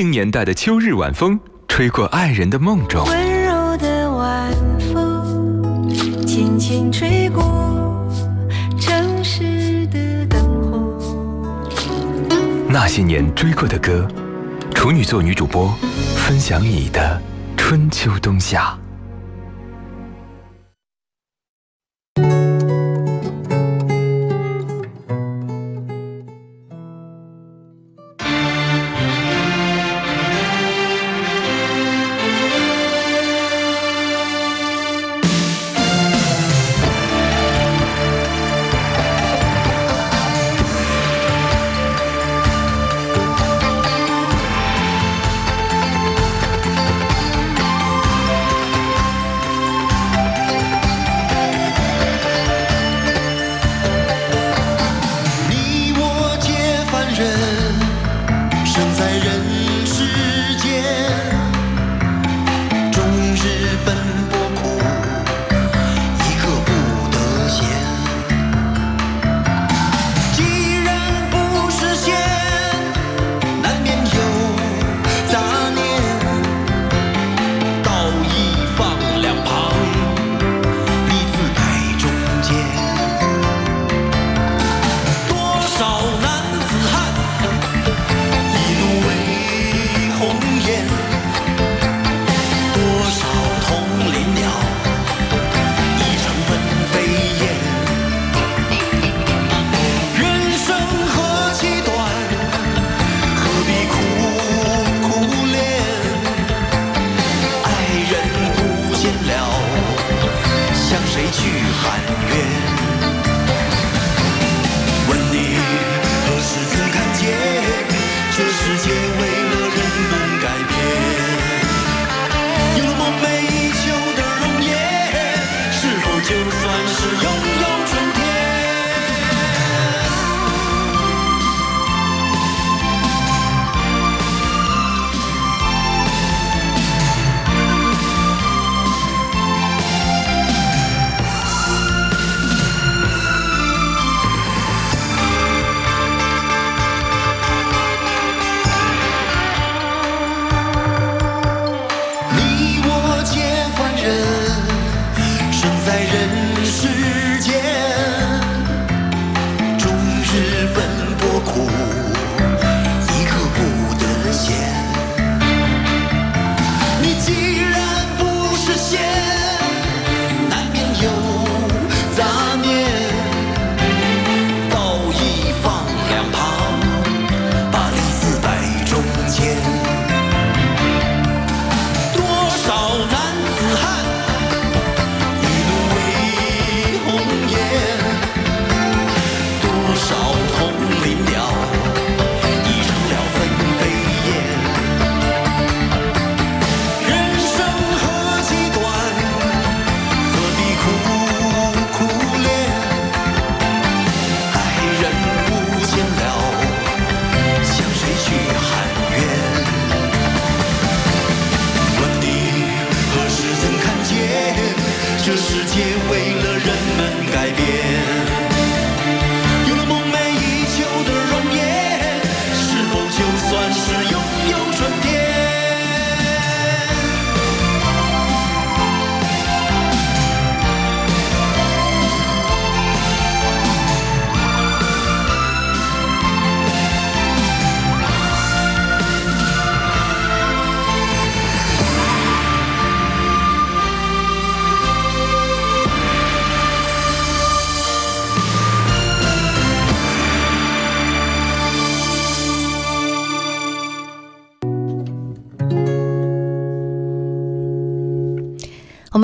零年代的秋日晚风，吹过爱人的梦中。温柔的晚风，轻轻吹过城市的灯火。那些年追过的歌，处女座女主播分享你的春秋冬夏。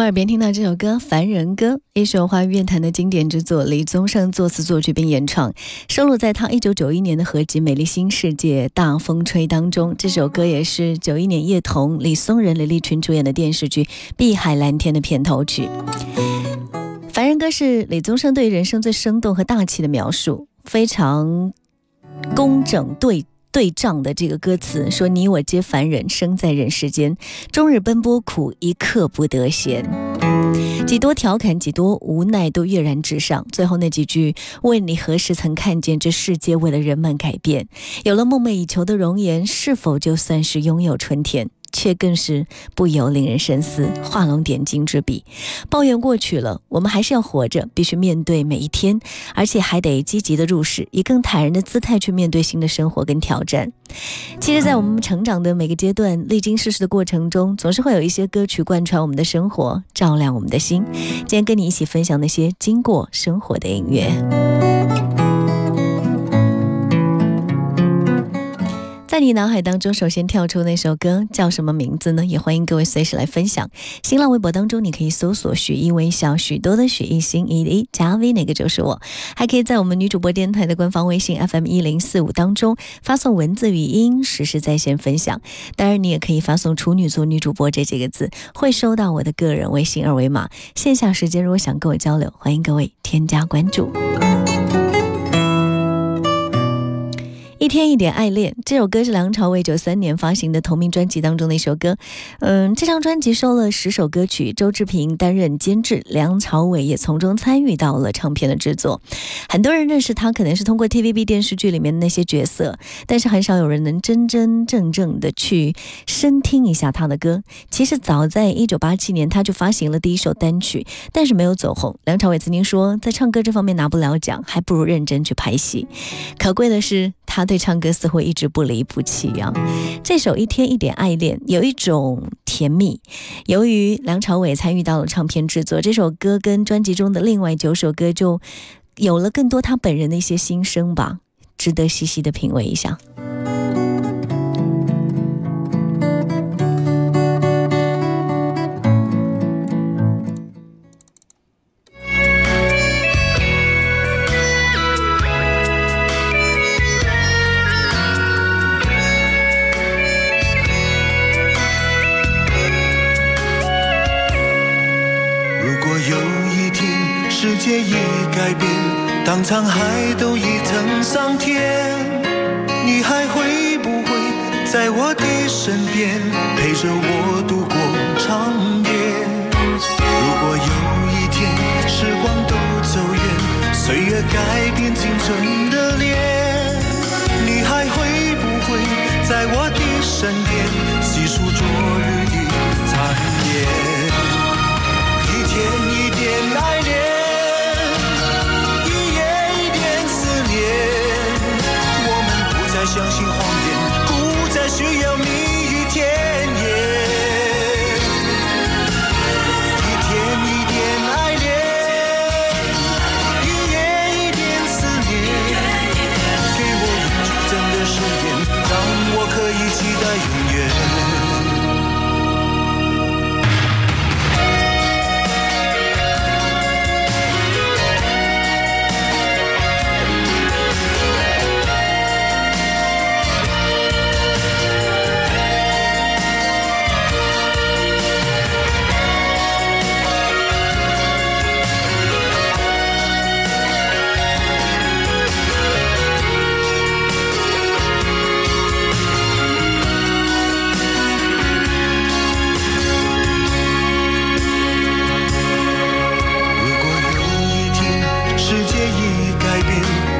耳边听到这首歌《凡人歌》，一首华语乐坛的经典之作，李宗盛作词作曲并演唱，收录在他1991年的合集《美丽新世界大风吹》当中。这首歌也是91年叶童、李松仁、李立群主演的电视剧《碧海蓝天》的片头曲。《凡人歌》是李宗盛对人生最生动和大气的描述，非常工整对。对仗的这个歌词说：“你我皆凡人，生在人世间，终日奔波苦，一刻不得闲。几多调侃，几多无奈，都跃然纸上。最后那几句：问你何时曾看见这世界为了人们改变？有了梦寐以求的容颜，是否就算是拥有春天？”却更是不由令人深思，画龙点睛之笔。抱怨过去了，我们还是要活着，必须面对每一天，而且还得积极的入世，以更坦然的姿态去面对新的生活跟挑战。其实，在我们成长的每个阶段，历经世事的过程中，总是会有一些歌曲贯穿我们的生活，照亮我们的心。今天跟你一起分享那些经过生活的音乐。在你脑海当中，首先跳出那首歌叫什么名字呢？也欢迎各位随时来分享。新浪微博当中，你可以搜索“许一微笑”，许多的许一心一的加 V，哪个就是我。还可以在我们女主播电台的官方微信 FM 一零四五当中发送文字语音，实时在线分享。当然，你也可以发送“处女座女主播”这几个字，会收到我的个人微信二维码。线下时间如果想跟我交流，欢迎各位添加关注。一天一点爱恋这首歌是梁朝伟九三年发行的同名专辑当中的一首歌。嗯，这张专辑收了十首歌曲，周志平担任监制，梁朝伟也从中参与到了唱片的制作。很多人认识他，可能是通过 TVB 电视剧里面的那些角色，但是很少有人能真真正正的去深听一下他的歌。其实早在一九八七年，他就发行了第一首单曲，但是没有走红。梁朝伟曾经说，在唱歌这方面拿不了奖，还不如认真去拍戏。可贵的是。他对唱歌似乎一直不离不弃啊！这首《一天一点爱恋》有一种甜蜜。由于梁朝伟参与到了唱片制作，这首歌跟专辑中的另外九首歌就有了更多他本人的一些心声吧，值得细细的品味一下。沧海都已成桑田，你还会不会在我的身边陪着我度过长夜？如果有一天时光都走远，岁月改变青春的脸，你还会不会在我的身边细数昨日的残烟？一天一点爱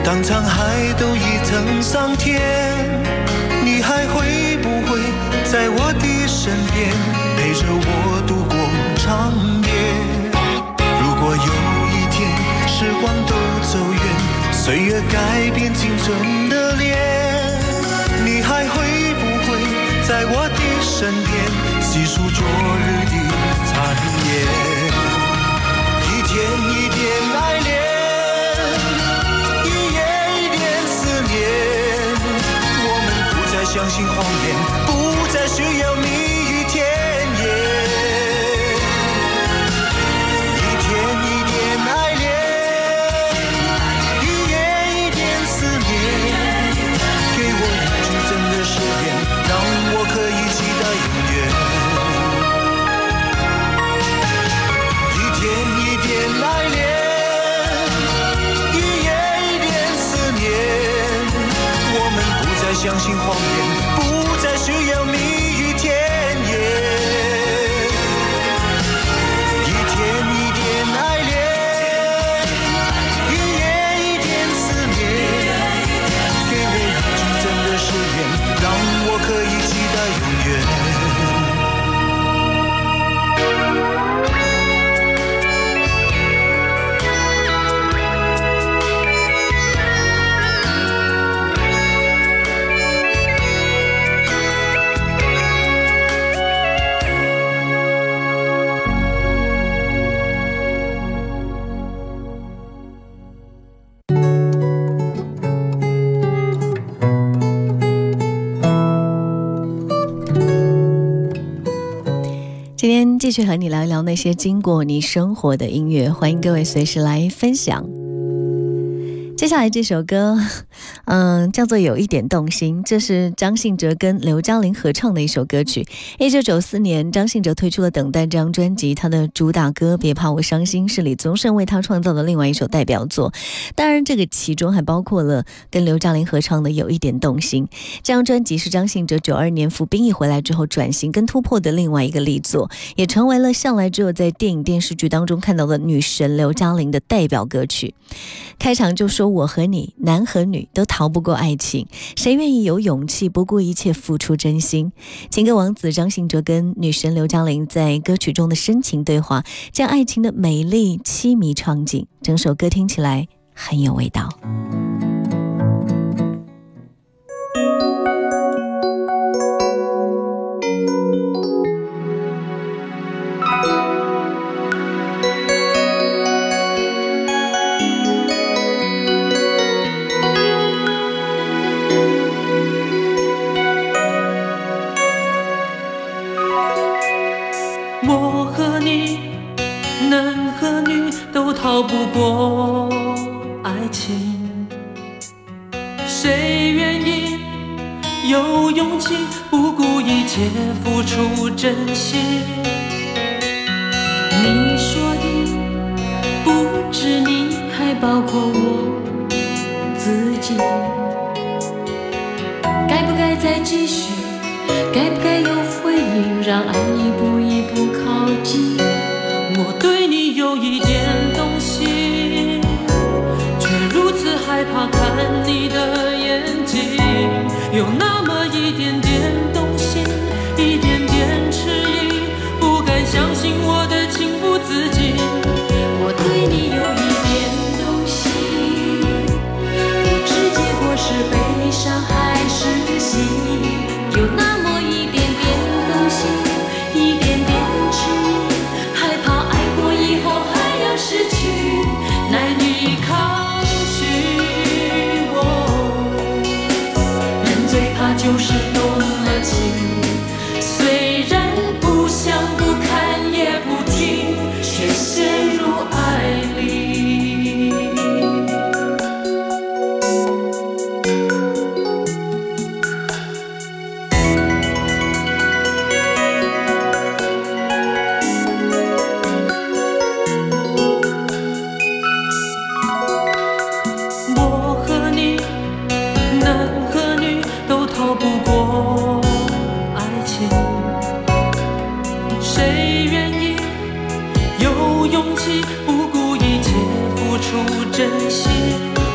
当沧海都已成桑田，你还会不会在我的身边陪着我度过长夜？如果有一天时光都走远，岁月改变青春的脸，你还会不会在我的身边细数昨日的残烟？一天一点爱恋。信继续和你聊一聊那些经过你生活的音乐，欢迎各位随时来分享。接下来这首歌，嗯，叫做《有一点动心》，这是张信哲跟刘嘉玲合唱的一首歌曲。一九九四年，张信哲推出了《等待》这张专辑，他的主打歌《别怕我伤心》是李宗盛为他创造的另外一首代表作。当然，这个其中还包括了跟刘嘉玲合唱的《有一点动心》。这张专辑是张信哲九二年服兵役回来之后转型跟突破的另外一个力作，也成为了向来只有在电影电视剧当中看到的女神刘嘉玲的代表歌曲。开场就说：“我和你，男和女都逃不过爱情，谁愿意有勇气不顾一切付出真心？”情歌王子张信哲跟女神刘嘉玲在歌曲中的深情对话，将爱情的美丽凄迷创景，整首歌听起来很有味道。包括我自己。该不该再继续？该不该有回应？让爱一步一步靠近。我对你有一点动心，却如此害怕看你的眼睛，有那谁愿意有勇气不顾一切付出真心？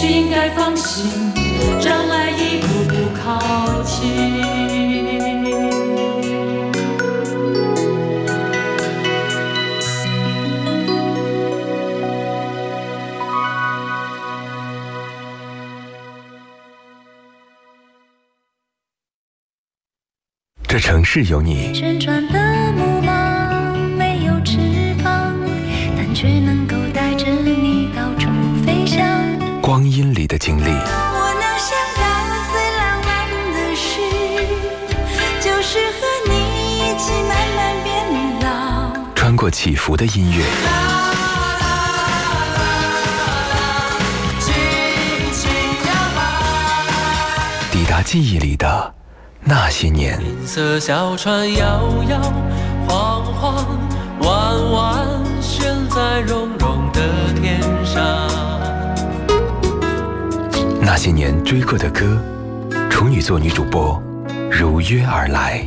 是应该放心，让爱一步步靠近。这城市有你。光阴里的经历，我能想到最浪漫的事，就是和你一起慢慢变老。穿过起伏的音乐，抵达记忆里的那些年。银色小船摇摇晃晃，弯弯悬在绒绒的天上。那些年追过的歌，处女座女主播如约而来。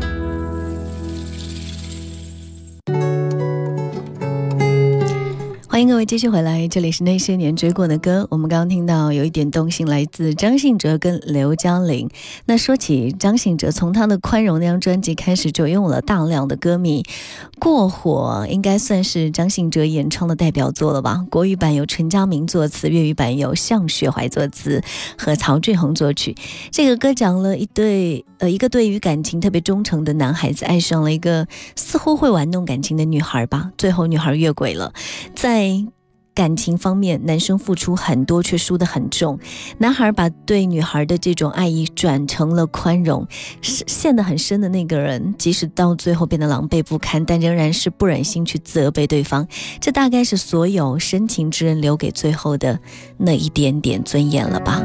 迎各位继续回来，这里是那些年追过的歌。我们刚刚听到有一点动心，来自张信哲跟刘嘉玲。那说起张信哲，从他的《宽容》那张专辑开始，就拥有了大量的歌迷。《过火》应该算是张信哲演唱的代表作了吧？国语版由陈嘉明作词，粤语版由向雪怀作词和曹俊宏作曲。这个歌讲了一对呃一个对于感情特别忠诚的男孩子，爱上了一个似乎会玩弄感情的女孩吧。最后女孩越轨了，在感情方面，男生付出很多，却输得很重。男孩把对女孩的这种爱意转成了宽容，陷得很深的那个人，即使到最后变得狼狈不堪，但仍然是不忍心去责备对方。这大概是所有深情之人留给最后的那一点点尊严了吧。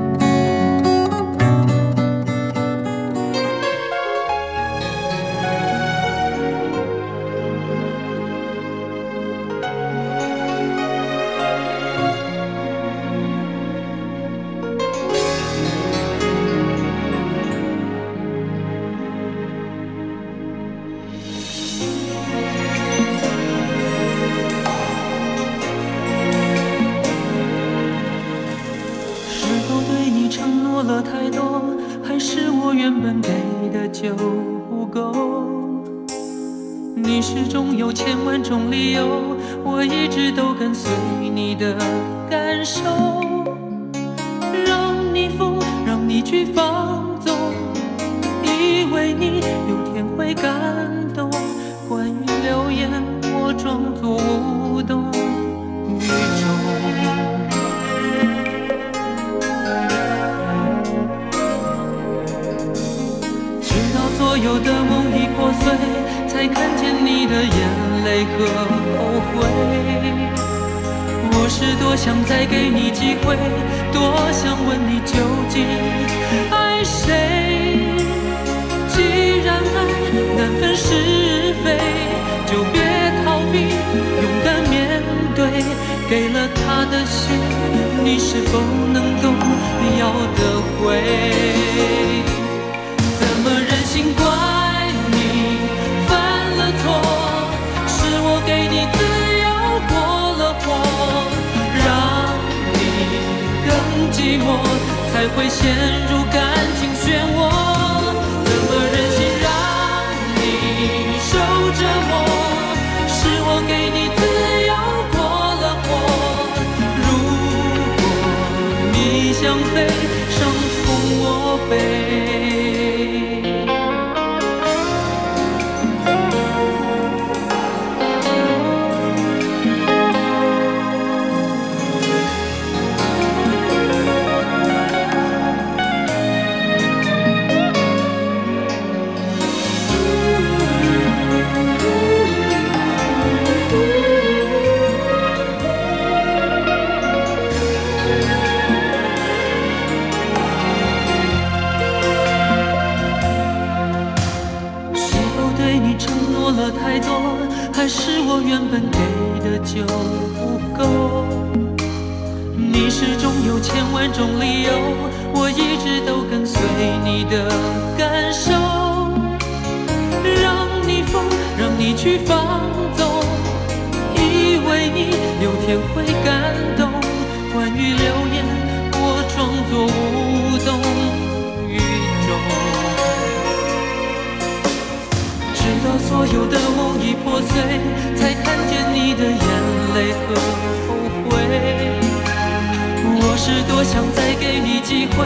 会感动。关于流言，我装作无动于衷。直到所有的梦已破碎，才看见你的眼泪和后悔。我是多想再给你机会，多想问你究竟爱谁。既然爱难分是非，就别逃避，勇敢面对。给了他的心，你是否能够要得回？怎么忍心怪你犯了错？是我给你自由过了火，让你更寂寞，才会陷入感情漩涡。想飞，有天会感动关于流言我装作无动于衷。直到所有的梦已破碎才看见你的眼泪和后悔。我是多想再给你机会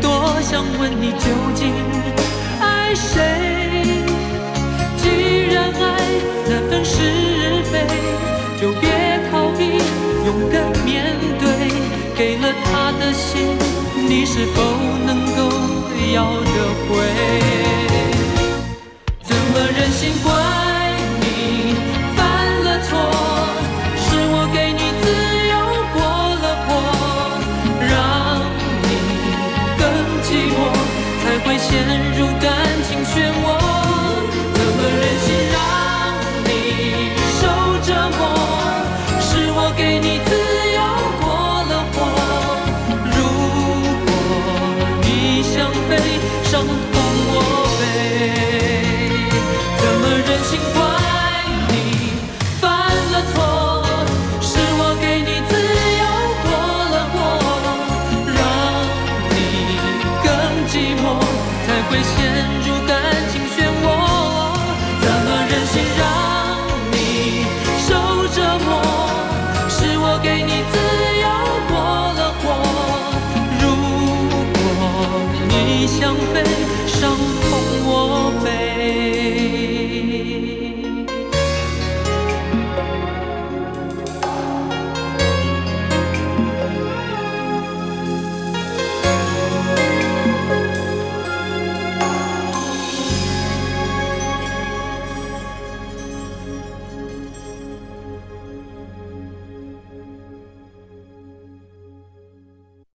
多想问你究竟爱谁？既然爱难分是非就别勇敢面对，给了他的心，你是否能够要得回？怎么忍心？会陷入感